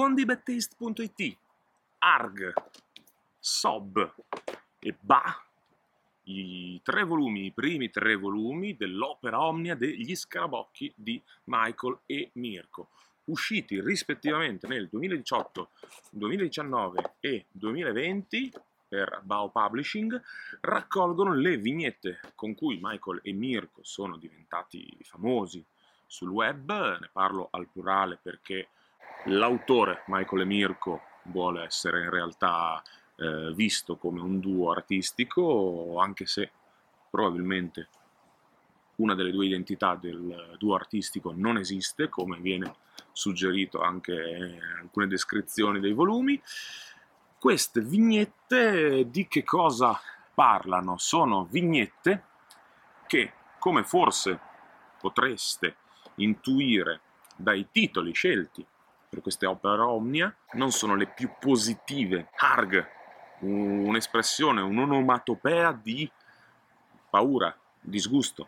buondibattist.it, ARG, SOB e BA, i tre volumi, i primi tre volumi dell'opera omnia degli scarabocchi di Michael e Mirko, usciti rispettivamente nel 2018, 2019 e 2020 per Bao Publishing, raccolgono le vignette con cui Michael e Mirko sono diventati famosi sul web, ne parlo al plurale perché l'autore Michael e Mirko vuole essere in realtà eh, visto come un duo artistico, anche se probabilmente una delle due identità del duo artistico non esiste, come viene suggerito anche in alcune descrizioni dei volumi. Queste vignette di che cosa parlano? Sono vignette che, come forse potreste intuire dai titoli scelti per queste opere omnia, non sono le più positive. Harg, un'espressione, un'onomatopea di paura, disgusto.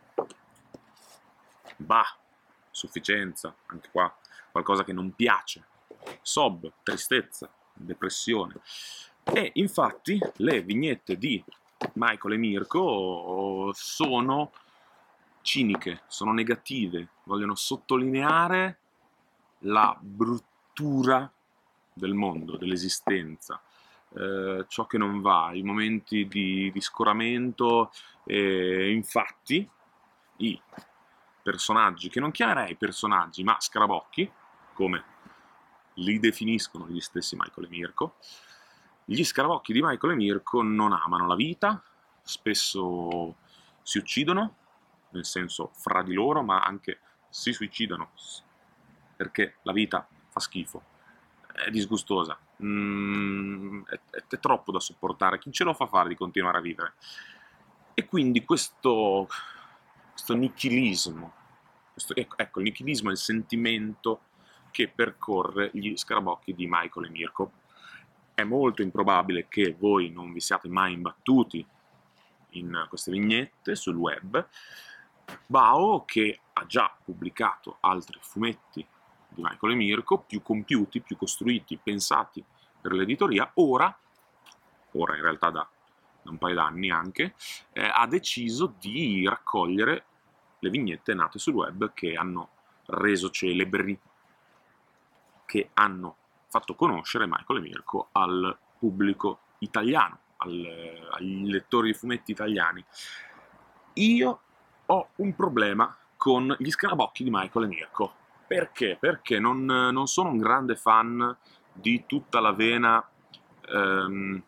Bah, sufficienza, anche qua qualcosa che non piace. Sob, tristezza, depressione. E infatti le vignette di Michael e Mirko sono ciniche, sono negative, vogliono sottolineare la bruttura del mondo, dell'esistenza, eh, ciò che non va, i momenti di, di scoramento. E infatti, i personaggi, che non chiamerei personaggi, ma scarabocchi, come li definiscono gli stessi Michael e Mirko, gli scarabocchi di Michael e Mirko non amano la vita, spesso si uccidono, nel senso fra di loro, ma anche si suicidano perché la vita fa schifo, è disgustosa, mm, è, è, è, troppo da sopportare, chi ce lo fa fare di continuare a vivere? E quindi questo, questo nichilismo, questo, ecco, ecco, il nichilismo è il sentimento che percorre gli scarabocchi di Michael e Mirko. È molto improbabile che voi non vi siate mai imbattuti in queste vignette sul web. Bao, che ha già pubblicato altri fumetti di Michael e Mirko, più compiuti, più costruiti, pensati per l'editoria, ora, ora in realtà da, da un paio d'anni anche, eh, ha deciso di raccogliere le vignette nate sul web che hanno reso celebri, che hanno fatto conoscere Michael e Mirko al pubblico italiano, al, agli lettori di fumetti italiani. Io ho un problema con gli scarabocchi di Michael e Mirko. Perché? Perché non, non sono un grande fan di tutta la vena ehm,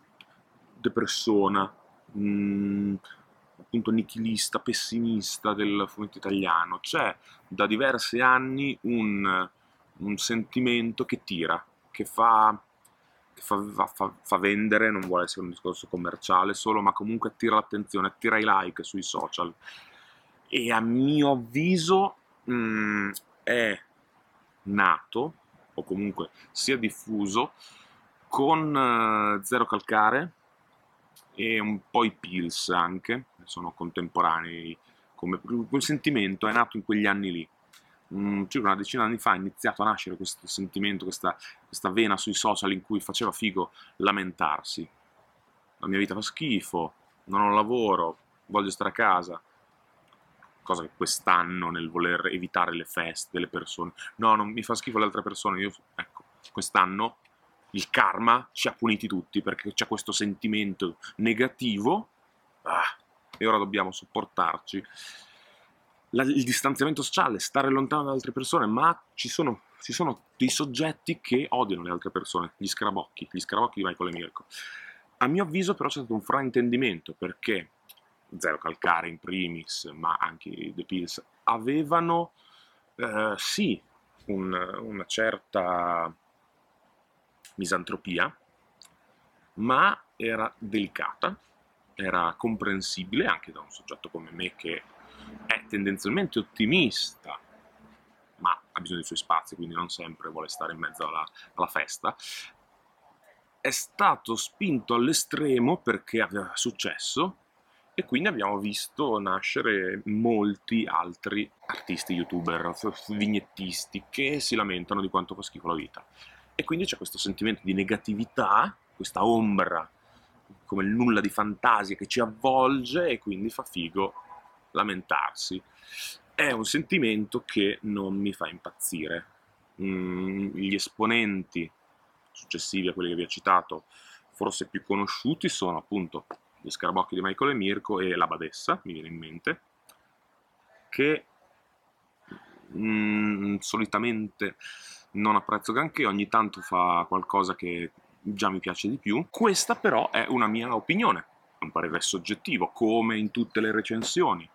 depressona, mh, mm, appunto nichilista, pessimista del fumetto italiano. C'è da diversi anni un, un sentimento che tira, che fa che fa, fa, fa, vendere, non vuole essere un discorso commerciale solo, ma comunque attira l'attenzione, attira i like sui social. E a mio avviso mh, mm, è nato, o comunque sia diffuso, con uh, Zero Calcare e un po' i Pills anche, sono contemporanei, come sentimento è nato in quegli anni lì. Mm, circa una decina di anni fa è iniziato a nascere questo sentimento, questa, questa vena sui social in cui faceva figo lamentarsi. La mia vita fa schifo, non ho lavoro, voglio stare a casa, cosa che quest'anno nel voler evitare le feste, le persone, no, non mi fa schifo le altre persone, io, ecco, quest'anno il karma ci ha puniti tutti perché c'è questo sentimento negativo ah, e ora dobbiamo sopportarci. La, il distanziamento sociale, stare lontano da altre persone, ma ci sono, ci sono, dei soggetti che odiano le altre persone, gli scarabocchi, gli scarabocchi di Michael e Mirko. A mio avviso però c'è stato un fraintendimento perché Zero Calcare in primis, ma anche The Pills, avevano eh, sì un, una certa misantropia, ma era delicata, era comprensibile anche da un soggetto come me che è tendenzialmente ottimista, ma ha bisogno dei suoi spazi, quindi non sempre vuole stare in mezzo alla, alla festa. È stato spinto all'estremo perché aveva successo e quindi abbiamo visto nascere molti altri artisti youtuber, vignettisti che si lamentano di quanto fa schifo la vita. E quindi c'è questo sentimento di negatività, questa ombra, come nulla di fantasia che ci avvolge e quindi fa figo lamentarsi. È un sentimento che non mi fa impazzire. Mm, gli esponenti successivi a quelli che vi ho citato, forse più conosciuti, sono appunto gli scarabocchi di Michael e Mirko e la Badessa, mi viene in mente, che mm, solitamente non apprezzo granché, ogni tanto fa qualcosa che già mi piace di più. Questa però è una mia opinione, un parere soggettivo, come in tutte le recensioni.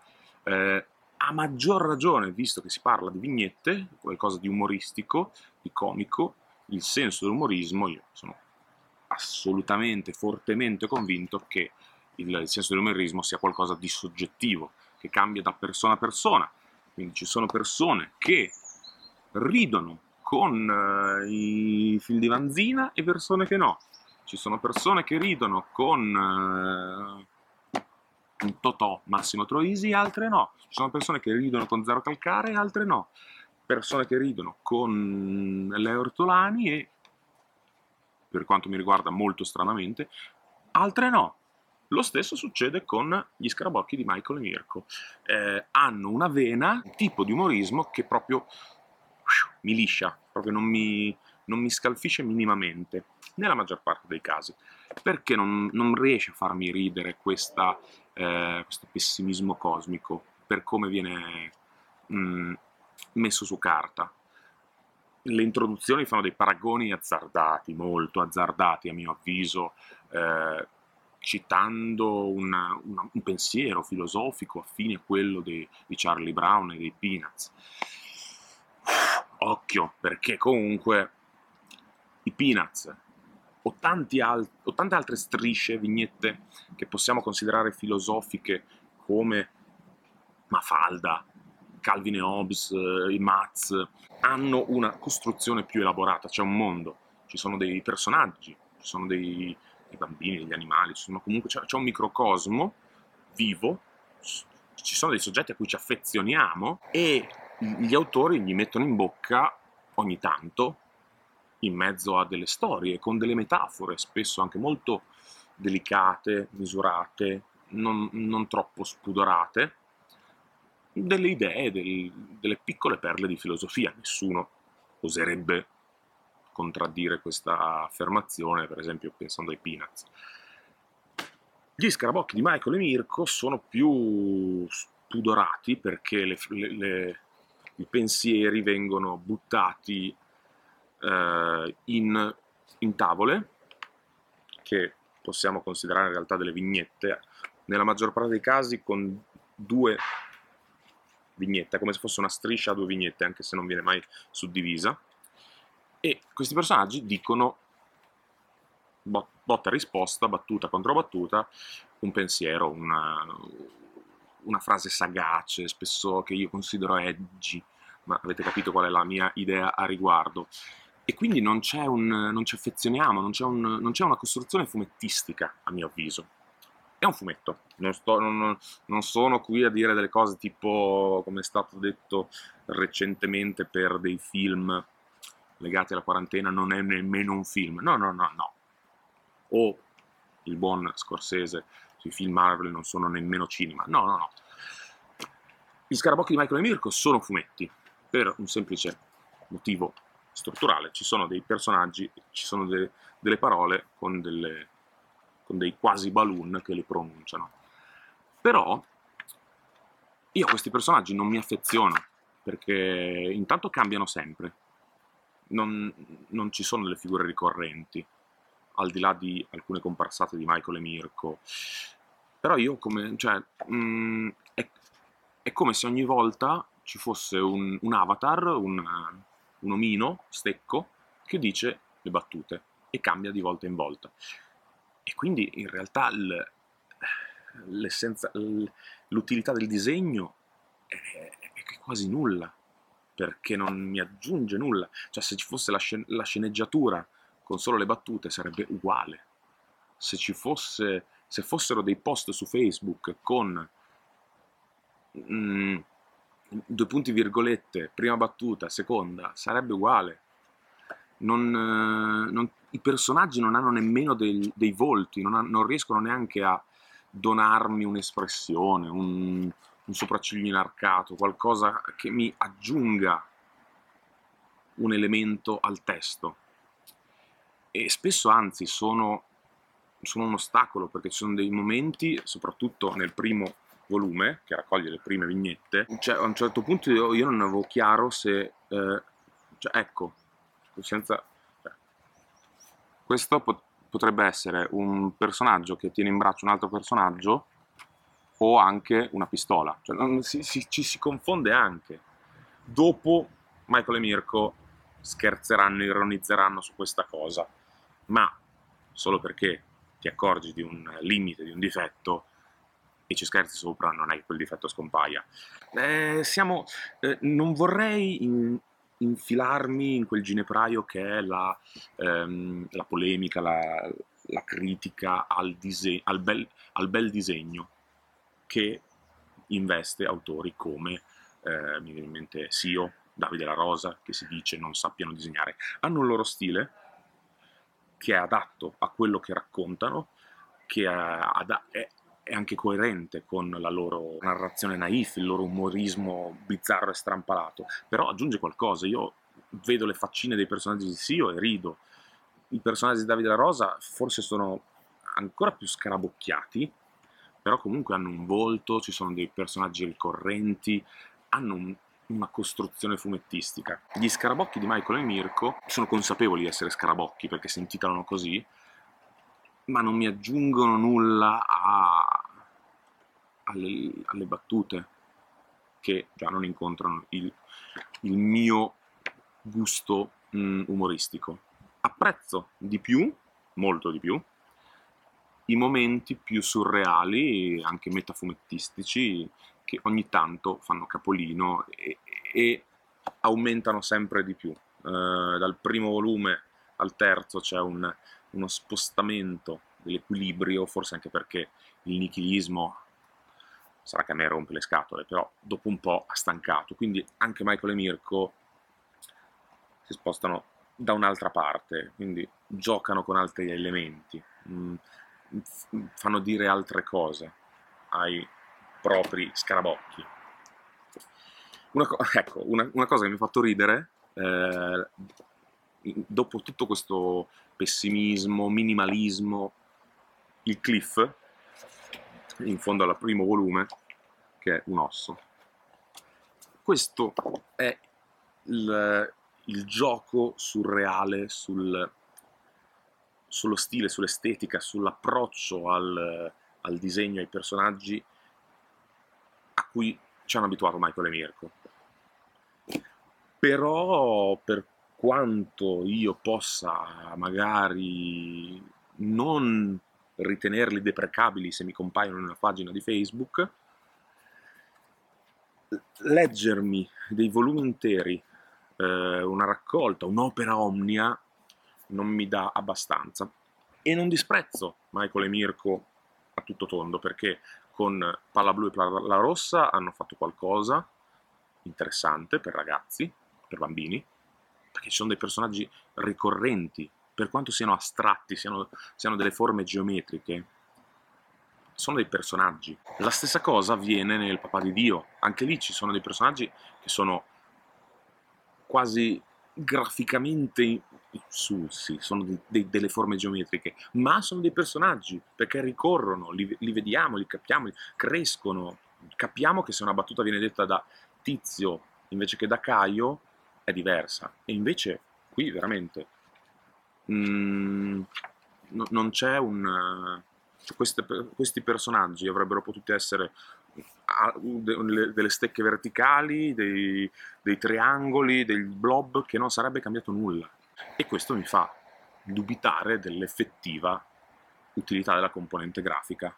Eh, a maggior ragione, visto che si parla di vignette, qualcosa di umoristico, di comico, il senso dell'umorismo, io sono assolutamente, fortemente convinto che il, senso dell'umorismo sia qualcosa di soggettivo, che cambia da persona a persona. Quindi ci sono persone che ridono con uh, i film di Vanzina e persone che no. Ci sono persone che ridono con un Totò Massimo Troisi, altre no. Ci sono persone che ridono con Zero Calcare altre no. Persone che ridono con Leo Ortolani e, per quanto mi riguarda molto stranamente, altre no. Lo stesso succede con gli scarabocchi di Michael e Mirko. Eh, hanno una vena, un tipo di umorismo che proprio mi liscia, proprio non mi, non mi scalfisce minimamente, nella maggior parte dei casi, perché non, non riesce a farmi ridere questa, eh, questo pessimismo cosmico per come viene mh, mm, messo su carta. Le introduzioni fanno dei paragoni azzardati, molto azzardati a mio avviso, eh, citando una, una, un pensiero filosofico affine a quello di, di Charlie Brown e dei Peanuts. Occhio, perché comunque i Peanuts o, al- o tante altre strisce, vignette che possiamo considerare filosofiche come Mafalda, Calvin e Hobbes, eh, i Mats, hanno una costruzione più elaborata, c'è un mondo, ci sono dei personaggi, ci sono dei, dei bambini, degli animali, comunque c'è, c'è un microcosmo vivo, ci sono dei soggetti a cui ci affezioniamo e gli autori gli mettono in bocca ogni tanto, in mezzo a delle storie, con delle metafore, spesso anche molto delicate, misurate, non, non troppo spudorate, delle idee, del, delle piccole perle di filosofia. Nessuno oserebbe contraddire questa affermazione, per esempio pensando ai Peanuts. Gli scarabocchi di Michael e Mirko sono più spudorati perché le, le, le i pensieri vengono buttati eh, in, in tavole, che possiamo considerare in realtà delle vignette, nella maggior parte dei casi con due vignette, come se fosse una striscia a due vignette, anche se non viene mai suddivisa. E questi personaggi dicono botta risposta, battuta contro battuta, un pensiero, una, una frase sagace, spesso che io considero edgy, ma avete capito qual è la mia idea a riguardo. E quindi non, c'è un, non ci affezioniamo, non c'è, un, non c'è, una costruzione fumettistica, a mio avviso. È un fumetto, non, sto, non sono qui a dire delle cose tipo, come è stato detto recentemente per dei film legati alla quarantena, non è nemmeno un film. No, no, no, no. O il buon Scorsese sui film Marvel non sono nemmeno cinema. No, no, no. Gli scarabocchi di Michael e Mirko sono fumetti, per un semplice motivo strutturale. Ci sono dei personaggi, ci sono de, delle parole con, delle, con dei quasi balloon che le pronunciano. Però io a questi personaggi non mi affeziono, perché intanto cambiano sempre. Non, non, ci sono delle figure ricorrenti, al di là di alcune comparsate di Michael e Mirko. Però io come, cioè, mh, mm, è, è, come se ogni volta ci fosse un, un avatar, un, un omino, stecco, che dice le battute e cambia di volta in volta. E quindi in realtà l'essenza, l'utilità del disegno è, è, quasi nulla, perché non mi aggiunge nulla. Cioè se ci fosse la, scen- la sceneggiatura con solo le battute sarebbe uguale. Se ci fosse, se fossero dei post su Facebook con... Mm, due punti virgolette, prima battuta, seconda, sarebbe uguale. non, eh, non, i personaggi non hanno nemmeno del, dei volti, non, ha, non, riescono neanche a donarmi un'espressione, un, un sopracciglio inarcato, qualcosa che mi aggiunga un elemento al testo. E spesso anzi sono, sono un ostacolo perché ci sono dei momenti, soprattutto nel primo volume, che raccoglie le prime vignette, cioè a un certo punto io, io non avevo chiaro se... Eh, cioè, ecco, senza... Cioè, questo pot potrebbe essere un personaggio che tiene in braccio un altro personaggio o anche una pistola. Cioè, non, si, si, ci si confonde anche. Dopo Michael e Mirko scherzeranno, ironizzeranno su questa cosa, ma solo perché ti accorgi di un limite, di un difetto, e ci scherzi sopra, non è che quel difetto scompaia. Eh, siamo, eh, non vorrei in, infilarmi in quel ginepraio che è la, ehm, la polemica, la, la, critica al, dise- al, bel, al, bel, disegno che investe autori come, eh, mi viene in mente Sio, Davide La Rosa, che si dice non sappiano disegnare. Hanno un loro stile che è adatto a quello che raccontano, che è anche coerente con la loro narrazione naif, il loro umorismo bizzarro e strampalato, però aggiunge qualcosa. Io vedo le faccine dei personaggi di Sio e rido. I personaggi di Davide La Rosa forse sono ancora più scarabocchiati, però comunque hanno un volto, ci sono dei personaggi ricorrenti, hanno un, una costruzione fumettistica. Gli scarabocchi di Michael e Mirko sono consapevoli di essere scarabocchi perché si intitolano così, ma non mi aggiungono nulla a, alle, alle, battute che già non incontrano il, il mio gusto mh, mm, umoristico. Apprezzo di più, molto di più, i momenti più surreali, anche metafumettistici, che ogni tanto fanno capolino e, e aumentano sempre di più. Uh, dal primo volume al terzo c'è un, uno spostamento dell'equilibrio, forse anche perché il nichilismo sarà che a me rompe le scatole, però dopo un po' ha stancato, quindi anche Michael e Mirko si spostano da un'altra parte, quindi giocano con altri elementi, mm, fanno dire altre cose ai propri scarabocchi. Una, ecco, una, una cosa che mi ha fatto ridere, eh, dopo tutto questo pessimismo, minimalismo, il cliff, in fondo al primo volume, che è un osso. Questo è il, il gioco surreale sul, sullo stile, sull'estetica, sull'approccio al, al disegno, ai personaggi a cui ci hanno abituato Michael e Mirko. Però per quanto io possa magari non ritenerli deprecabili se mi compaiono in una pagina di Facebook, leggermi dei volumi interi, eh, una raccolta, un'opera omnia, non mi dà abbastanza. E non disprezzo Michael e Mirko a tutto tondo, perché con Palla Blu e Palla Rossa hanno fatto qualcosa interessante per ragazzi, per bambini, perché ci sono dei personaggi ricorrenti, per quanto siano astratti, siano, siano delle forme geometriche, sono dei personaggi. La stessa cosa avviene nel Papà di Dio, anche lì ci sono dei personaggi che sono quasi graficamente insulsi, sono dei, dei, delle forme geometriche, ma sono dei personaggi perché ricorrono, li, li vediamo, li capiamo, crescono, capiamo che se una battuta viene detta da Tizio invece che da Caio è diversa. E invece qui veramente mm, no, non c'è un... Cioè queste, questi personaggi avrebbero potuto essere delle stecche verticali, dei, dei triangoli, dei blob, che non sarebbe cambiato nulla. E questo mi fa dubitare dell'effettiva utilità della componente grafica.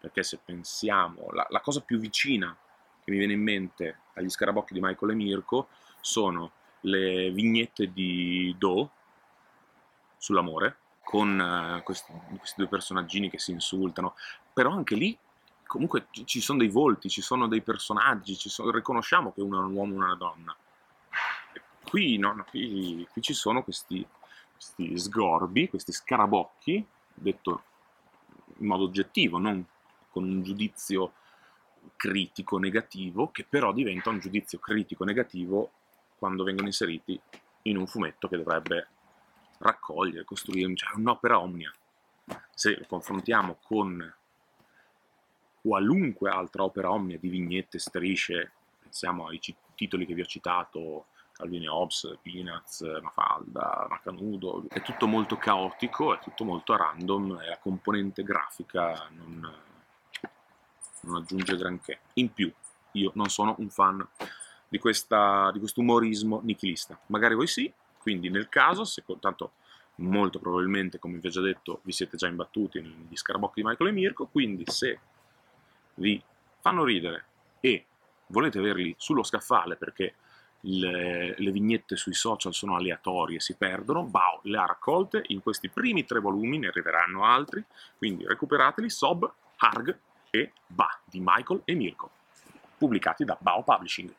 Perché se pensiamo, la, la cosa più vicina che mi viene in mente agli scarabocchi di Michael e Mirko sono le vignette di Do sull'amore, con uh, questi, questi, due personaggini che si insultano, però anche lì comunque ci sono dei volti, ci sono dei personaggi, sono, riconosciamo che uno è un uomo e una donna. qui, no, qui, qui ci sono questi, questi sgorbi, questi scarabocchi, detto in modo oggettivo, non con un giudizio critico negativo, che però diventa un giudizio critico negativo quando vengono inseriti in un fumetto che dovrebbe raccogliere, costruire, cioè un'opera omnia. Se lo confrontiamo con qualunque altra opera omnia di vignette, strisce, pensiamo ai titoli che vi ho citato, Calvin Hobbes, Peanuts, Mafalda, Macanudo, è tutto molto caotico, è tutto molto random e la componente grafica non, non aggiunge granché. In più, io non sono un fan di, questa, di questo umorismo nichilista. Magari voi sì, quindi nel caso, se, tanto molto probabilmente, come vi ho già detto, vi siete già imbattuti negli scarabocchi di Michael e Mirko, quindi se vi fanno ridere e volete averli sullo scaffale perché le, le, vignette sui social sono aleatorie, si perdono, Bao le ha raccolte in questi primi tre volumi, ne arriveranno altri, quindi recuperateli, Sob, Harg e Ba di Michael e Mirko, pubblicati da Bao Publishing.